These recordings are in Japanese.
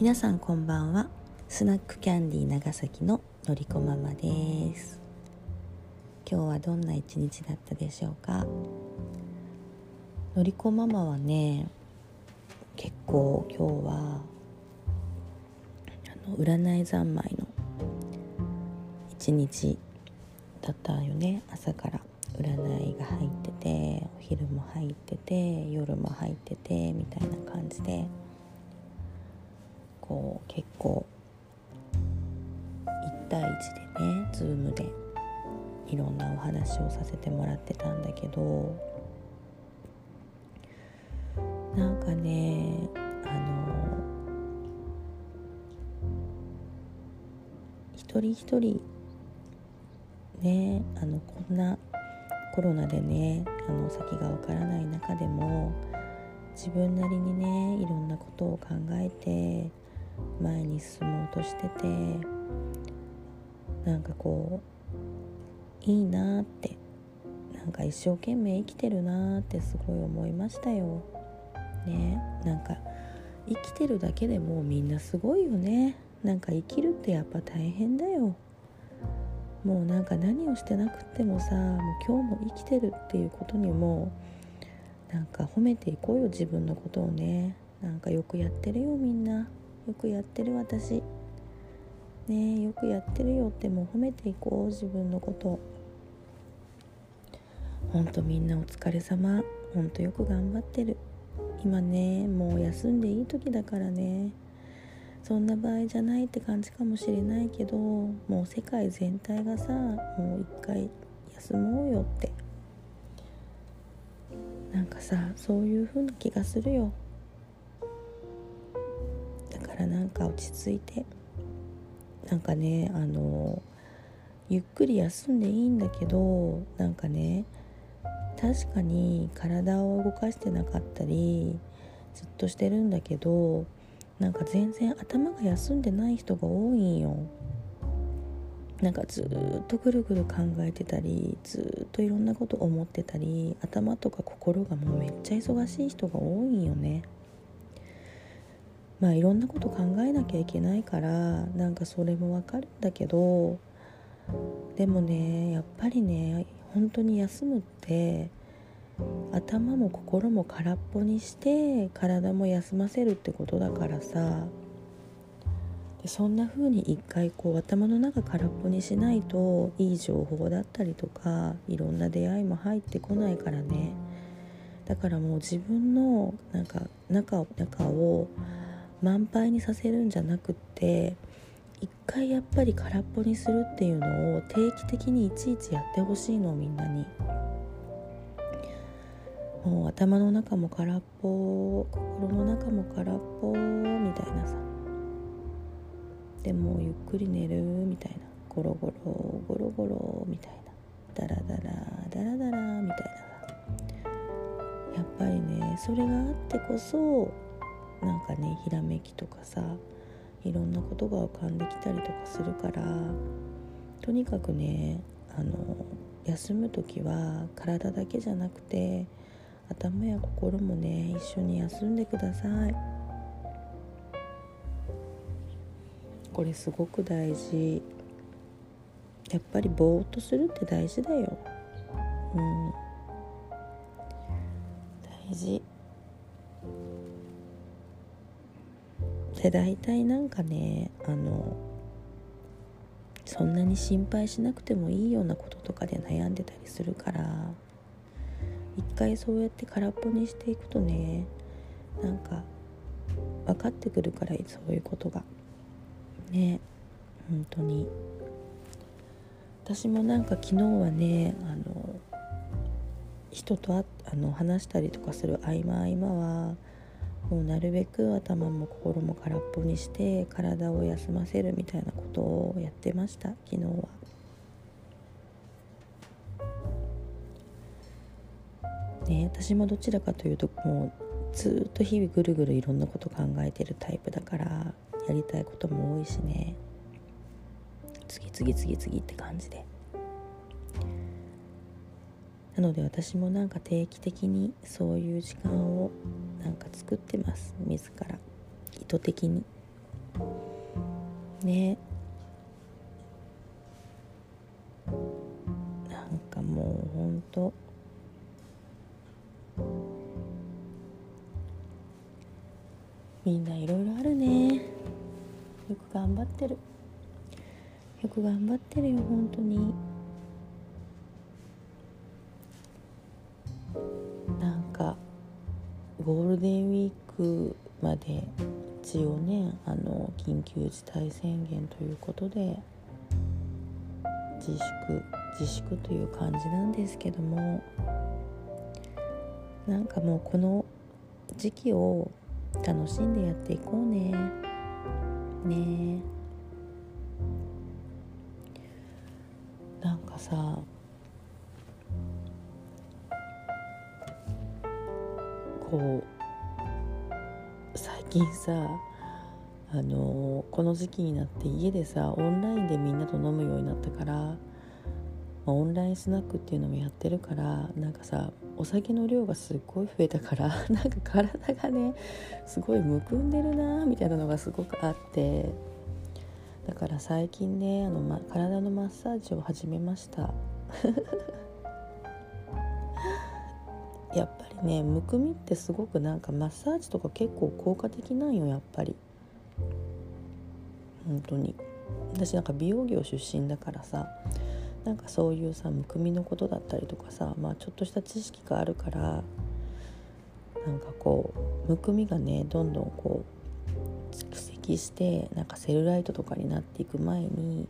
皆さんこんばんは。スナックキャンディー長崎ののりこママです。今日はどんな一日だったでしょうか？のりこママはね結構今日はあの占い三昧の一日だったよね。朝から占いが入っててお昼も入ってて夜も入っててみたいな感じで。こう結構1対1でね Zoom でいろんなお話をさせてもらってたんだけどなんかねあの一人一人ねあのこんなコロナでねあの先がわからない中でも自分なりにねいろんなことを考えて前に進もうとしててなんかこういいなってなんか一生懸命生きてるなってすごい思いましたよ。ね。なんか生きてるだけでもみんなすごいよね。なんか生きるってやっぱ大変だよ。もうなんか何をしてなくってもさもう今日も生きてるっていうことにもなんか褒めていこうよ自分のことをね。なんかよくやってるよみんな。よくやってる私。ねよくやってるよってもう褒めていこう自分のこと。ほんとみんなお疲れ様。ほんとよく頑張ってる。今ねもう休んでいい時だからね。そんな場合じゃないって感じかもしれないけどもう世界全体がさもう一回休もうよって。なんかさそういう風な気がするよ。からなんか落ち着いてなんかねあのゆっくり休んでいいんだけどなんかね確かに体を動かしてなかったりずっとしてるんだけどなんか全然頭が休んでない人が多いんよ。なんかずっとぐるぐる考えてたりずっといろんなこと思ってたり頭とか心がもうめっちゃ忙しい人が多いんよね。まあいろんなこと考えなきゃいけないからなんかそれもわかるんだけどでもねやっぱりね本当に休むって頭も心も空っぽにして体も休ませるってことだからさそんな風に一回こう頭の中空っぽにしないといい情報だったりとかいろんな出会いも入ってこないからね。だからもう自分のなんか中中を満杯にさせるんじゃなくって一回やっぱり空っぽにするっていうのを定期的にいちいちやってほしいのみんなに。もう頭の中も空っぽ心の中も空っぽみたいなさ。でもゆっくり寝るみたいな。ゴロゴロゴロゴロみたいな。ダラダラダラダラみたいなやっぱりねそれがあってこそなんかねひらめきとかさいろんなことが浮かんできたりとかするからとにかくねあの休む時は体だけじゃなくて頭や心もね一緒に休んでください。これすごく大事。やっぱりぼーっとするって大事だよ。うん。大事。で大体なんかねあのそんなに心配しなくてもいいようなこととかで悩んでたりするから一回そうやって空っぽにしていくとねなんか分かってくるからそういうことが。ね本当に。私もなんか昨日はねあの人とああの話したりとかする合間合間はもうなるべく頭も心も空っぽにして体を休ませるみたいなことをやってました昨日は。ね、私もどちらかというともうずっと日々ぐるぐるいろんなこと考えてるタイプだからやりたいことも多いしね次々次々って感じでなので私もなんか定期的にそういう時間をなんか作ってます。自ら。意図的に。ね。なんかもうほんと。みんないろいろあるね。よく頑張ってる。よく頑張ってるよ本当に。ゴールデンウィークまで一応ねあの緊急事態宣言ということで自粛自粛という感じなんですけどもなんかもうこの時期を楽しんでやっていこうね。ね。なんかさこう最近さあのこの時期になって家でさオンラインでみんなと飲むようになったから、ま、オンラインスナックっていうのもやってるからなんかさお酒の量がすっごい増えたから なんか体がねすごいむくんでるなみたいなのがすごくあってだから最近ねあの、ま、体のマッサージを始めました。やっぱりねむくみってすごくなんかマッサージとか結構効果的なんよやっぱり。本当に。私なんか美容業出身だからさなんかそういうさむくみのことだったりとかさまあちょっとした知識があるからなんかこうむくみがねどんどんこう蓄積してなんかセルライトとかになっていく前に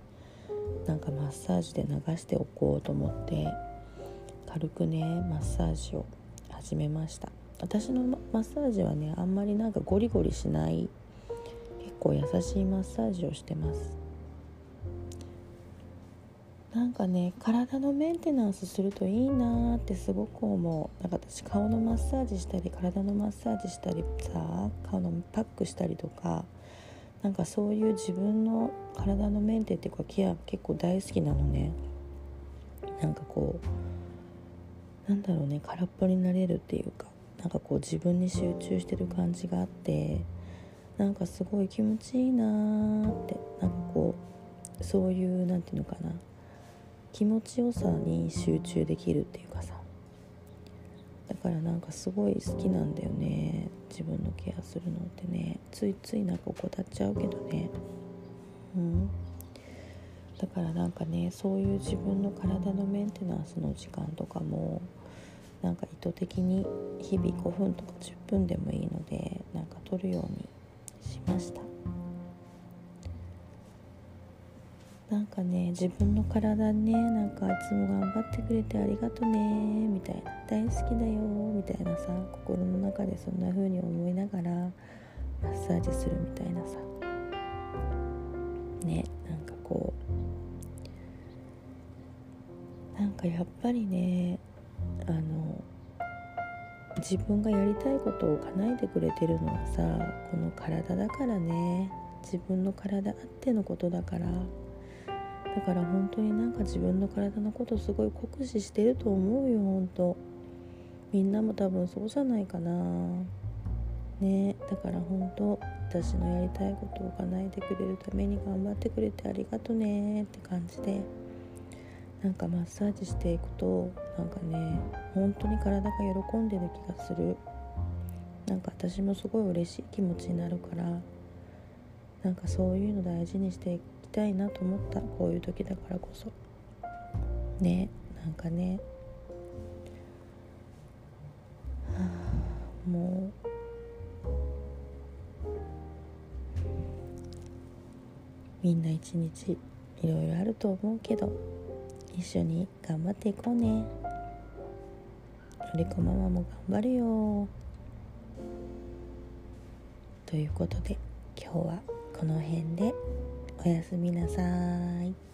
なんかマッサージで流しておこうと思って軽くねマッサージを始めました。私のマッサージはねあんまりなんかゴリゴリしない。結構優しいマッサージをしてます。なんかね体のメンテナンスするといいなってすごく思う。なんか私顔のマッサージしたり体のマッサージしたりさ顔のパックしたりとかなんかそういう自分の体のメンテっていうかケア結構大好きなのね。なんかこうなんだろうね空っぽになれるっていうかなんかこう自分に集中してる感じがあってなんかすごい気持ちいいなーってなんかこうそういう何て言うのかな気持ちよさに集中できるっていうかさだからなんかすごい好きなんだよね自分のケアするのってね。ついついなんか怠っちゃうけどね。うん。だからなんかねそういう自分の体のメンテナンスの時間とかもなんか意図的に日々5分とか10分でもいいのでなんか取るようにしました。なんかね自分の体ねなんかいつも頑張ってくれてありがとねみたいな。大好きだよみたいなさ心の中でそんな風に思いながらマッサージするみたいなさ。ねなんかこうなんかやっぱりねあの自分がやりたいことを叶えてくれてるのはさこの体だからね。自分の体あってのことだから。だから本当になんか自分の体のことすごい酷使してると思うよ本当。みんなも多分そうじゃないかな。ね。だから本当私のやりたいことを叶えてくれるために頑張ってくれてありがとねって感じで。なんかマッサージしていくとなんかね本当に体が喜んでる気がする。なんか私もすごい嬉しい気持ちになるからなんかそういうの大事にしていきたいなと思った。こういう時だからこそ。ねなんかね、はあ、もう。みんな一日いろいろあると思うけど。一緒に頑張っていこうねのりこママも頑張るよということで今日はこの辺でおやすみなさい。